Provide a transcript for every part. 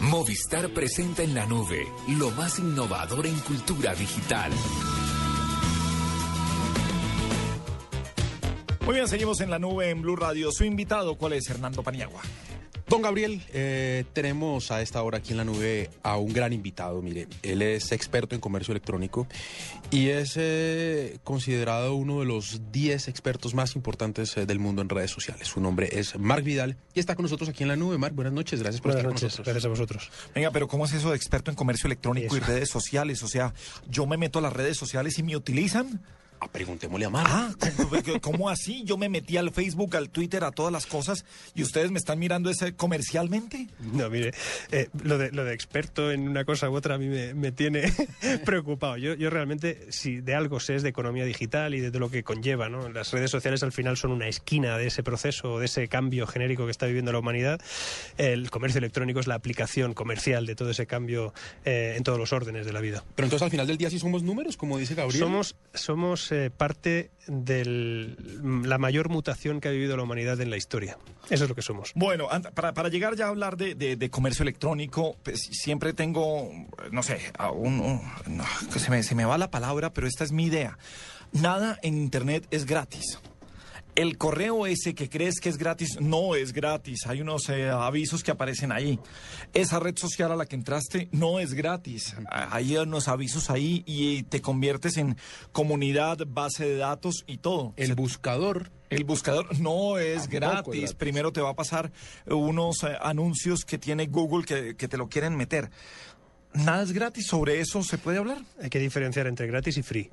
Movistar presenta en la nube lo más innovador en cultura digital. Muy bien, seguimos en la nube en Blue Radio. Su invitado, ¿cuál es? Hernando Paniagua. Don Gabriel, eh, tenemos a esta hora aquí en la nube a un gran invitado. Mire, él es experto en comercio electrónico y es eh, considerado uno de los 10 expertos más importantes eh, del mundo en redes sociales. Su nombre es Marc Vidal y está con nosotros aquí en la nube. Marc, buenas noches, gracias por Buenas estar noches, con nosotros. gracias a vosotros. Venga, pero ¿cómo es eso de experto en comercio electrónico y redes sociales? O sea, yo me meto a las redes sociales y me utilizan. Ah, preguntémosle a Marc. Ah, ¿cómo, cómo así? Yo me metí al Facebook, al Twitter, a todas las cosas y ustedes me están mirando ese comercialmente. No, mire, eh, lo, de, lo de experto en una cosa u otra a mí me, me tiene preocupado. Yo, yo realmente, si de algo sé, es de economía digital y de, de lo que conlleva. ¿no? Las redes sociales al final son una esquina de ese proceso, de ese cambio genérico que está viviendo la humanidad. El comercio electrónico es la aplicación comercial de todo ese cambio eh, en todos los órdenes de la vida. Pero entonces al final del día sí somos números, como dice Gabriel. Somos, somos eh, parte de la mayor mutación que ha vivido la humanidad en la historia. Eso es lo que somos. Bueno, para, para llegar ya a hablar de, de- comercio electrónico, pues, siempre tengo, no sé, un, no, se, me, se me va la palabra, pero esta es mi idea. Nada en Internet es gratis. El correo ese que crees que es gratis no es gratis. Hay unos eh, avisos que aparecen ahí. Esa red social a la que entraste no es gratis. Hay unos avisos ahí y te conviertes en comunidad, base de datos y todo. El buscador. el buscador no es Tampoco es gratis. gratis. Primero te va a pasar unos eh, anuncios que tiene Google que, que te lo quieren meter. Nada es gratis. ¿Sobre eso se puede hablar? Hay que diferenciar entre gratis y free.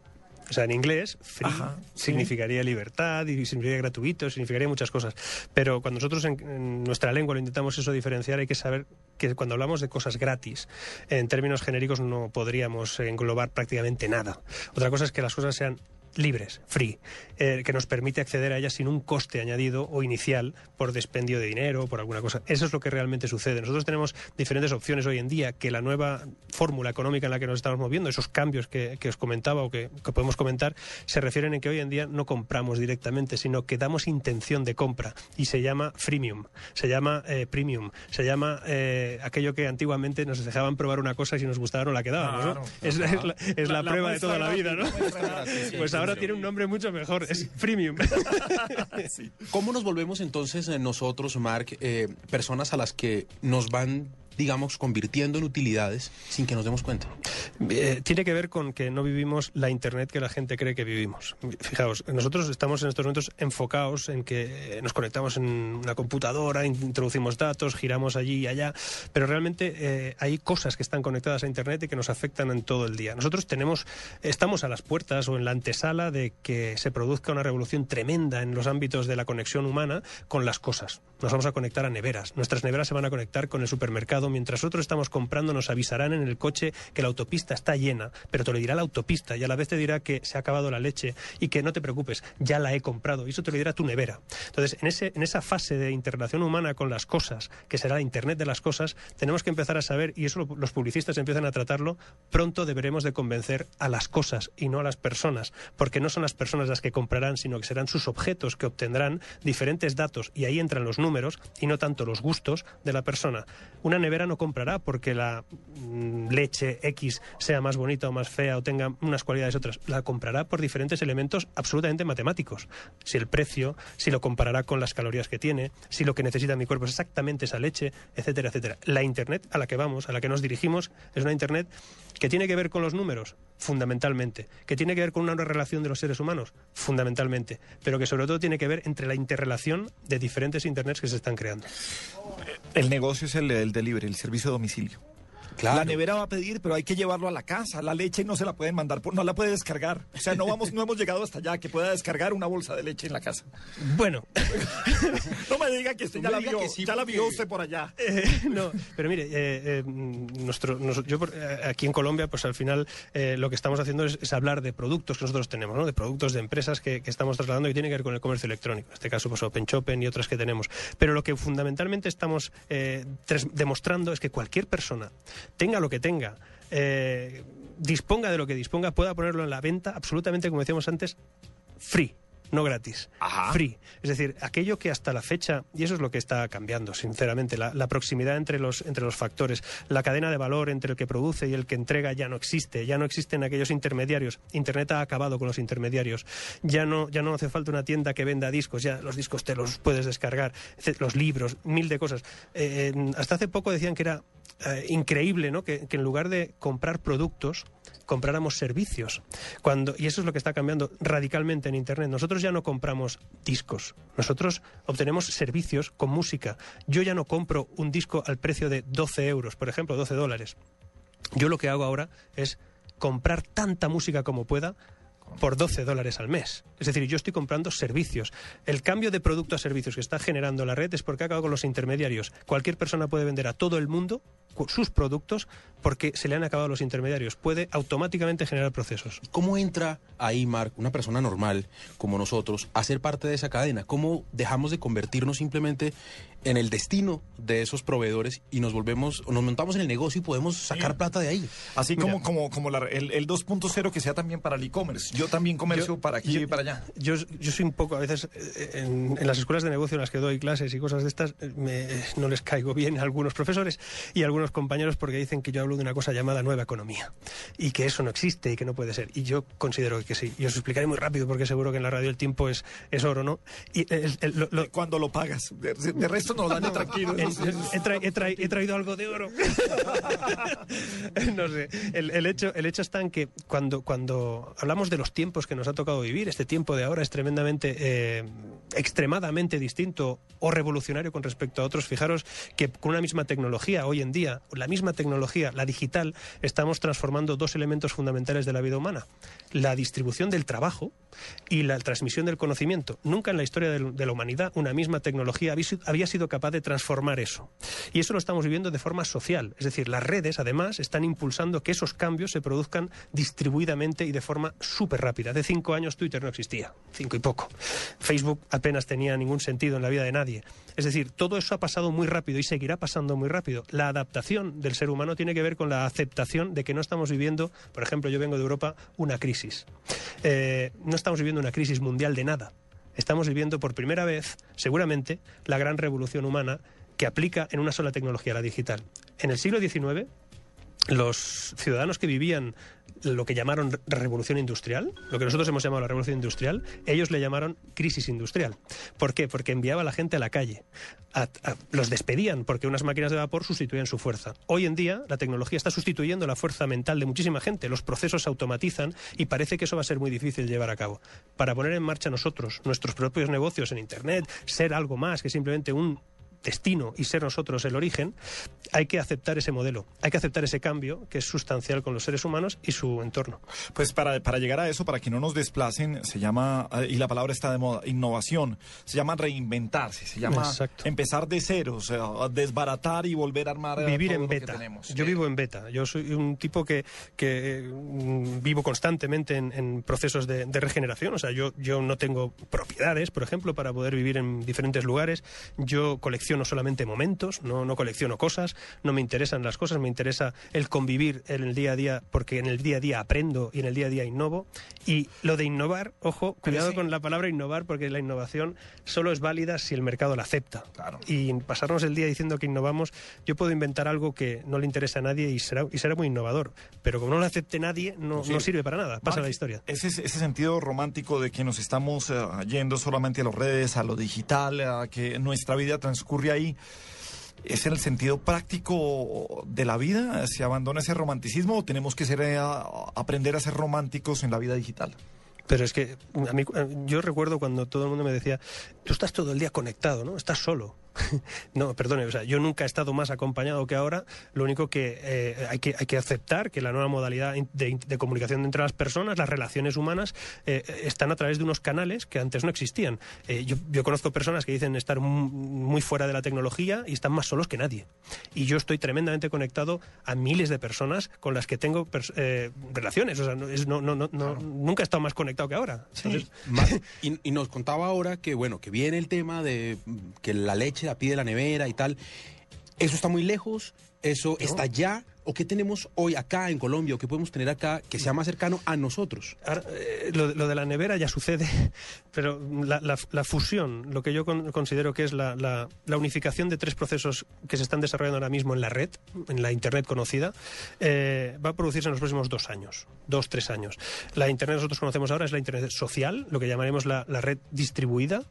O sea, en inglés, free Ajá, sí. significaría libertad y significaría gratuito, significaría muchas cosas. Pero cuando nosotros en, en nuestra lengua lo intentamos eso diferenciar, hay que saber que cuando hablamos de cosas gratis, en términos genéricos no podríamos englobar prácticamente nada. Otra cosa es que las cosas sean libres, free, eh, que nos permite acceder a ellas sin un coste añadido o inicial por despendio de dinero o por alguna cosa. Eso es lo que realmente sucede. Nosotros tenemos diferentes opciones hoy en día que la nueva fórmula económica en la que nos estamos moviendo, esos cambios que, que os comentaba o que, que podemos comentar, se refieren en que hoy en día no compramos directamente, sino que damos intención de compra y se llama freemium, se llama eh, premium, se llama eh, aquello que antiguamente nos dejaban probar una cosa y si nos gustaba no la quedábamos. ¿no? Claro, Es, es la, es la La- la prueba de muestra toda la vida, ¿no? la sí, pues sí, ahora sí. tiene un nombre mucho mejor, es freemium. ¿Cómo nos volvemos entonces eh, nosotros, Marc, eh, personas a las que nos van, digamos, convirtiendo en utilidades sin que nos demos cuenta? Eh, tiene que ver con que no vivimos la Internet que la gente cree que vivimos. Fijaos, nosotros estamos en estos momentos enfocados en que eh, nos conectamos en una computadora, in- introducimos datos, giramos allí y allá, pero realmente eh, hay cosas que están conectadas a Internet y que nos afectan en todo el día. Nosotros tenemos, estamos a las puertas o en la antesala de que se produzca una revolución tremenda en los ámbitos de la conexión humana con las cosas. Nos vamos a conectar a neveras. Nuestras neveras se van a conectar con el supermercado. Mientras nosotros estamos comprando, nos avisarán en el coche que la autopista está llena, pero te lo dirá la autopista y a la vez te dirá que se ha acabado la leche y que no te preocupes, ya la he comprado. Y eso te lo dirá tu nevera. Entonces, en, ese, en esa fase de interrelación humana con las cosas, que será la Internet de las cosas, tenemos que empezar a saber, y eso lo- los publicistas empiezan a tratarlo, pronto deberemos de convencer a las cosas y no a las personas, porque no son las personas las que comprarán, sino que serán sus objetos que obtendrán diferentes datos, y ahí entran los números y no tanto los gustos de la persona. Una nevera no comprará porque la mm, leche X sea más bonita o más fea o tenga unas cualidades otras. La comprará por diferentes elementos absolutamente matemáticos. Si el precio, si lo comparará con las calorías que tiene, si lo que necesita mi cuerpo es exactamente esa leche, etcétera, etcétera. La Internet a la que vamos, a la que nos dirigimos, es una Internet que tiene que ver con los números, fundamentalmente, que tiene que ver con una relación de los seres humanos, fundamentalmente, pero que sobre todo tiene que ver entre la interrelación de diferentes Internets que se están creando. El negocio es el, el delivery, el servicio de domicilio. Claro. La nevera va a pedir, pero hay que llevarlo a la casa. La leche no se la pueden mandar, por, no la puede descargar. O sea, no vamos, no hemos llegado hasta allá que pueda descargar una bolsa de leche en la casa. Bueno, No me diga que usted ya la vio, sí, ya la vio usted por allá. Eh, no, pero mire, eh, eh, nuestro, nos- yo por- eh, aquí en Colombia, pues al final lo que estamos haciendo es, es hablar de productos que nosotros tenemos, ¿no? de productos de empresas que, que estamos trasladando y tiene que ver con el comercio electrónico. En este caso, pues Open Shopping y otras que tenemos. Pero lo que fundamentalmente estamos demostrando es que cualquier persona, tenga lo que tenga, eh, disponga de lo que disponga, pueda ponerlo en la venta absolutamente, como decíamos antes, free. No gratis. Ajá. Free. Es decir, aquello que hasta la fecha, y eso es lo que está cambiando, sinceramente, la, la proximidad entre los, entre los factores, la cadena de valor entre el que produce y el que entrega ya no existe, ya no existen aquellos intermediarios. Internet ha acabado con los intermediarios. Ya no, ya no hace falta una tienda que venda discos, ya los discos te los puedes descargar, los libros, mil de cosas. Eh, hasta hace poco decían que era eh, increíble, ¿no? Que, que en lugar de comprar productos, compráramos servicios. Cuando, y eso es lo que está cambiando radicalmente en Internet. Nosotros ya no compramos discos, nosotros obtenemos servicios con música. Yo ya no compro un disco al precio de 12 euros, por ejemplo, 12 dólares. Yo lo que hago ahora es comprar tanta música como pueda por 12 dólares al mes. Es decir, yo estoy comprando servicios. El cambio de producto a servicios que está generando la red es porque ha acabado con los intermediarios. Cualquier persona puede vender a todo el mundo sus productos porque se le han acabado los intermediarios. Puede automáticamente generar procesos. ¿Cómo entra ahí, Mark, una persona normal como nosotros, a ser parte de esa cadena? ¿Cómo dejamos de convertirnos simplemente en el destino de esos proveedores y nos volvemos, nos montamos en el negocio y podemos sacar plata de ahí? Así como, como, como la- el, el 2.0 que sea también para el e-commerce. Yo también comercio Yo- para aquí yo- y para allá. Yo, yo soy un poco, a veces, eh, en, en las escuelas de negocio en las que doy clases y cosas de estas, eh, me- no les caigo bien a algunos profesores y a algunos compañeros porque dicen que yo hablo de una cosa llamada nueva economía y que eso no existe y que no puede ser. Y yo considero que sí. Y os explicaré muy rápido porque seguro que en la radio el tiempo es, es oro, ¿no? Y el- el- lo- lo- Cuando lo pagas. De, de resto nos dan de tranquilo. el- el- he, tra- he tra- he traído algo de oro. no sé. El, el hecho, el hecho está en que cuando, cuando hablamos de los tiempos que nos ha tocado vivir, este tiempo de ahora es tremendamente, eh, extremadamente distinto o revolucionario con respecto a otros. Fijaros que con una misma tecnología, hoy en día, la misma tecnología, la digital, estamos transformando dos elementos fundamentales de la vida humana. La distribución del trabajo y la transmisión del conocimiento. Nunca en la historia de la humanidad una misma tecnología había sido- capaz de transformar eso. Y eso lo estamos viviendo de forma social. Es decir, las redes, además, están impulsando que esos cambios se produzcan distribuidamente y de forma súper rápida. Hace cinco años Twitter no existía, cinco y poco. Facebook apenas tenía ningún sentido en la vida de nadie. Es decir, todo eso ha pasado muy rápido y seguirá pasando muy rápido. La adaptación del ser humano tiene que ver con la aceptación de que no estamos viviendo, por ejemplo, yo vengo de Europa, una crisis. Eh, no estamos viviendo una crisis mundial de nada. Estamos viviendo por primera vez, seguramente, la gran revolución humana que aplica en una sola tecnología, la digital. En el siglo XIX, los ciudadanos que vivían lo que llamaron re- revolución industrial, lo que nosotros hemos llamado la revolución industrial, ellos le llamaron crisis industrial. ¿Por qué? Porque enviaba a la gente a la calle. Los despedían porque unas máquinas de vapor sustituían su fuerza. Hoy en día la tecnología está sustituyendo la fuerza mental de muchísima gente. Los procesos se automatizan y parece que eso va a ser muy difícil llevar a cabo. Para poner en marcha nosotros nuestros propios negocios en Internet, ser algo más que simplemente un destino y ser nosotros el origen, hay que aceptar ese modelo, hay que aceptar ese cambio que es sustancial con los seres humanos y su entorno. Pues para, para llegar a eso, para que no nos desplacen, se llama, eh, y la palabra está de moda, innovación. Se llama reinventarse, se llama Exacto. empezar de cero, o sea, desbaratar y volver a armar eh, Vivir todo en lo que beta. tenemos. Yo vivo en beta. Yo soy un tipo que, que mm, vivo constantemente en, en procesos de, de regeneración. O sea, yo, yo no tengo propiedades, por ejemplo, para poder vivir en diferentes lugares. Yo colecciono solamente momentos, no, no colecciono cosas. No me interesan las cosas, me interesa el convivir en el día a día, porque en el día a día aprendo y en el día a día innovo. Y lo de innovar, ojo, cuidado sí. con la palabra innovar, porque la innovación solo es válida si el mercado la acepta. Claro. Y pasarnos el día diciendo que innovamos, yo puedo inventar algo que no le interesa a nadie y será, y será muy innovador. Pero como no lo acepte nadie, no, Sí. no sirve para nada. Pasa Mark, la historia. Ese, ese sentido romántico de que nos estamos eh, yendo solamente a las redes, a lo digital, a que nuestra vida transcurre ahí. ¿Es el sentido práctico de la vida? ¿Se abandona ese romanticismo o tenemos que ser, eh, aprender a ser románticos en la vida digital? Pero es que a mí, yo recuerdo cuando todo el mundo me decía, tú estás todo el día conectado, ¿no? Estás solo. no, perdone, o sea, yo nunca he estado más acompañado que ahora. Lo único que, eh, hay, que hay que aceptar que la nueva modalidad de, de comunicación entre las personas, las relaciones humanas, eh, están a través de unos canales que antes no existían. Eh, yo, yo conozco personas que dicen estar mu- muy fuera de la tecnología y están más solos que nadie. Y yo estoy tremendamente conectado a miles de personas con las que tengo eh, relaciones. O sea, no, es- no, no, no, no- nunca he estado más conectado que ahora. Entonces, Mar- y, y nos contaba ahora que, bueno, que viene el tema de que la leche la pide la nevera y tal. ¿Eso está muy lejos? ¿Eso está ya? ¿O qué tenemos hoy acá en Colombia? ¿O qué podemos tener acá que sea más cercano a nosotros? Ahora, eh, lo, lo de la nevera ya sucede, pero la, la- la fusión, lo que yo con- considero que es la, unificación de tres procesos que se están desarrollando ahora mismo en la red, en la Internet conocida, eh, va a producirse en los próximos dos años, dos, tres años. La Internet que nosotros conocemos ahora es la Internet social, lo que llamaremos la, la red distribuida.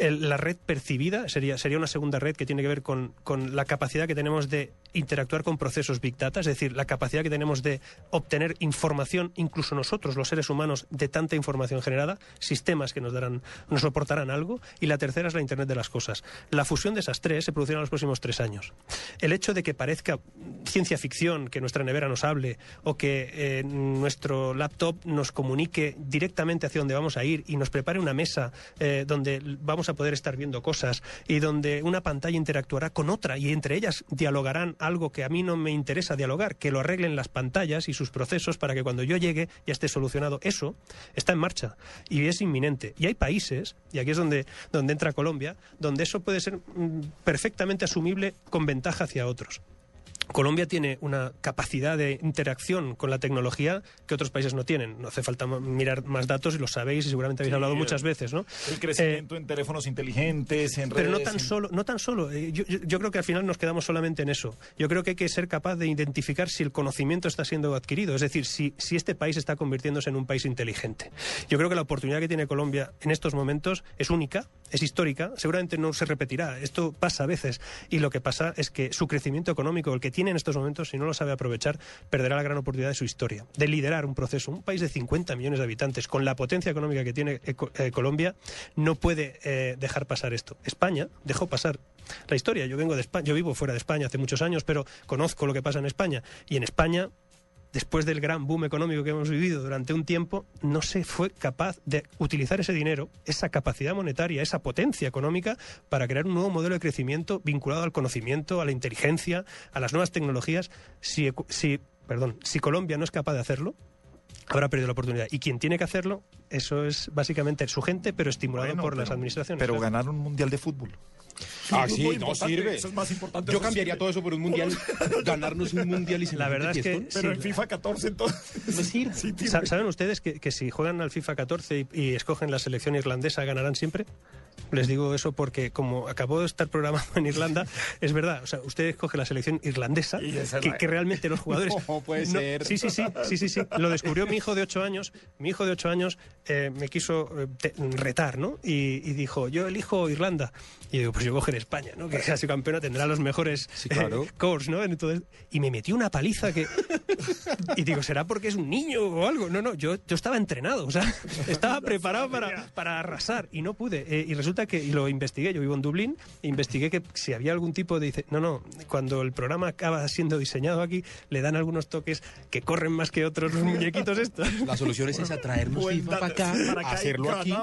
El- la red percibida sería, sería una segunda red que tiene que ver con, con la capacidad que tenemos de interactuar con procesos Big Data, es decir, la capacidad que tenemos de obtener información, incluso nosotros, los seres humanos, de tanta información generada, sistemas que nos darán, nos soportarán algo, y la tercera es la Internet de las cosas. La fusión de esas tres se producirá en los próximos tres años. El hecho de que parezca ciencia ficción, que nuestra nevera nos hable, o que eh, nuestro laptop nos comunique directamente hacia dónde vamos a ir y nos prepare una mesa eh, donde vamos a poder estar viendo cosas y donde una pantalla interactuará con otra y entre ellas dialogarán algo que a mí no me interesa dialogar, que lo arreglen las pantallas y sus procesos para que cuando yo llegue ya esté solucionado. Eso está en marcha y es inminente. Y hay países, y aquí es donde, donde entra Colombia, donde eso puede ser mm, perfectamente asumible con ventaja hacia otros. Colombia tiene una capacidad de interacción con la tecnología que otros países no tienen. No hace falta mirar más datos y lo sabéis y seguramente habéis Sí, hablado eh, muchas veces, ¿no? El Eh, crecimiento en teléfonos inteligentes, en redes. pero no tan en- solo, no tan solo. eh, yo creo que al final nos quedamos solamente en eso. Yo creo que hay que ser capaz de identificar si el conocimiento está siendo adquirido, es decir, si, si este país está convirtiéndose en un país inteligente. Yo creo que la oportunidad que tiene Colombia en estos momentos es única, es histórica, seguramente no se repetirá. Esto pasa a veces y lo que pasa es que su crecimiento económico, el que tiene en estos momentos, si no lo sabe aprovechar, perderá la gran oportunidad de su historia, de liderar un proceso. Un país de 50 millones de habitantes, con la potencia económica que tiene eh, eh, Colombia, no puede eh, dejar pasar esto. España dejó pasar la historia. Yo vengo de España, yo vivo fuera de España hace muchos años, pero conozco lo que pasa en España. Y en España después del gran boom económico que hemos vivido durante un tiempo, no se fue capaz de utilizar ese dinero, esa capacidad monetaria, esa potencia económica para crear un nuevo modelo de crecimiento vinculado al conocimiento, a la inteligencia, a las nuevas tecnologías. Si, si, perdón, si Colombia no es capaz de hacerlo, habrá perdido la oportunidad. Y quien tiene que hacerlo, eso es básicamente su gente, pero estimulado Bueno, por las administraciones. Pero claro. ganar un mundial de fútbol. Ah, sí, no importante, sirve. Eso es más importante. Yo cambiaría sirve. todo eso por un mundial, ganarnos un mundial y se La verdad es que Pero sí, en FIFA 14 entonces. No sirve. Sí, ¿Saben ustedes que, que si juegan al FIFA 14 y, y escogen la selección irlandesa ganarán siempre? Les digo eso porque como acabó de estar programado en Irlanda, es verdad. O sea, usted escoge la selección irlandesa, que, que realmente los jugadores... No puede ser. Sí, sí, sí, sí, sí, sí. Lo descubrió mi hijo de ocho años. Mi hijo de ocho años eh, me quiso eh, te- retar, ¿no? Y, y dijo, yo elijo Irlanda. Y digo, pues yo cogeré España, ¿no? Que sea su campeona tendrá los mejores Sí, claro. eh, cores, ¿no? Entonces, y me metió una paliza que... Y digo, ¿será porque es un niño o algo? No, no, yo, yo estaba entrenado, o sea, estaba preparado para, para arrasar y no pude. Eh, y resulta que, y lo investigué, yo vivo en Dublín, investigué que si había algún tipo de... dice, No, no, cuando el programa acaba siendo diseñado aquí, le dan algunos toques que corren más que otros los muñequitos estos. La solución es esa, traernos FIFA para acá, para acá y hacerlo aquí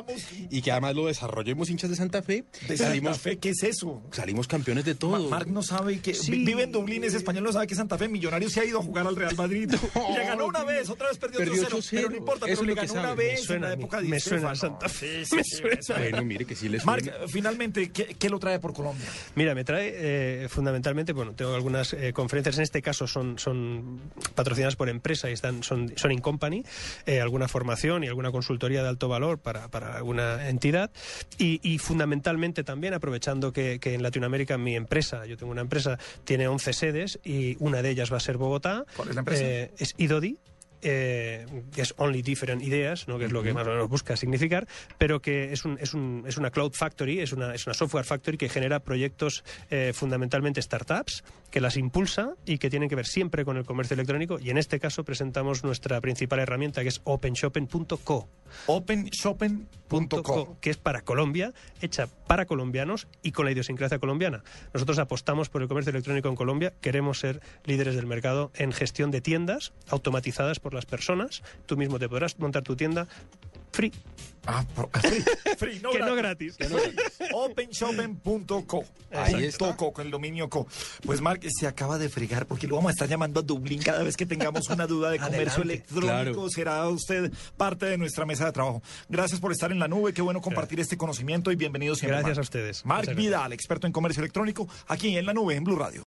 y que además lo desarrollemos hinchas de Santa Fe. De salimos, Santa Fe, ¿qué es eso? salimos campeones de todo. Ma- Marc no sabe que Sí. vi- vive en Dublín, es español, no sabe que Santa Fe Millonario se ha ido a jugar al Real Madrid. Le ganó una vez, otra vez perdió, Perdió 8-0, 8-0. pero no importa, Eso pero es le ganó una vez Me suena en la época de me suena. Santa Fe, Sí, sí, me suena. Bueno, mire que sí Marc, finalmente, ¿qué, qué lo trae por Colombia? Mira, me trae eh, fundamentalmente, bueno, tengo algunas eh, conferencias, en este caso son, son patrocinadas por empresa y están, son, son in company, eh, alguna formación y alguna consultoría de alto valor para, para alguna entidad y, y fundamentalmente también aprovechando que, que en Latinoamérica mi empresa, yo tengo una empresa, tiene 11 sedes y una de ellas va a ser Bogotá. ¿Cuál es la empresa? Es IDODI. Eh, que es Only Different Ideas, ¿no? que es lo que más o menos busca significar, pero que es, un, es, un, es una cloud factory, es una, es una software factory que genera proyectos eh, fundamentalmente startups, que las impulsa y que tienen que ver siempre con el comercio electrónico. Y en este caso presentamos nuestra principal herramienta, que es OpenShopping.co. OpenShopping.co. que es para Colombia, hecha para colombianos y con la idiosincrasia colombiana. Nosotros apostamos por el comercio electrónico en Colombia, queremos ser líderes del mercado en gestión de tiendas automatizadas por las personas. Tú mismo te podrás montar tu tienda free, Ah, por- free, free, no que no gratis. gratis. OpenShopping.co. Ahí está. con el dominio co. Pues Marc se acaba de fregar porque lo vamos a estar llamando a Dublín cada vez que tengamos una duda de comercio Adelante. electrónico. Claro. Será usted parte de nuestra mesa de trabajo. Gracias por estar en la nube. Qué bueno compartir este conocimiento y bienvenido siempre. Gracias a ustedes. Gracias. Vidal, experto en comercio electrónico, aquí en la nube, en Blue Radio.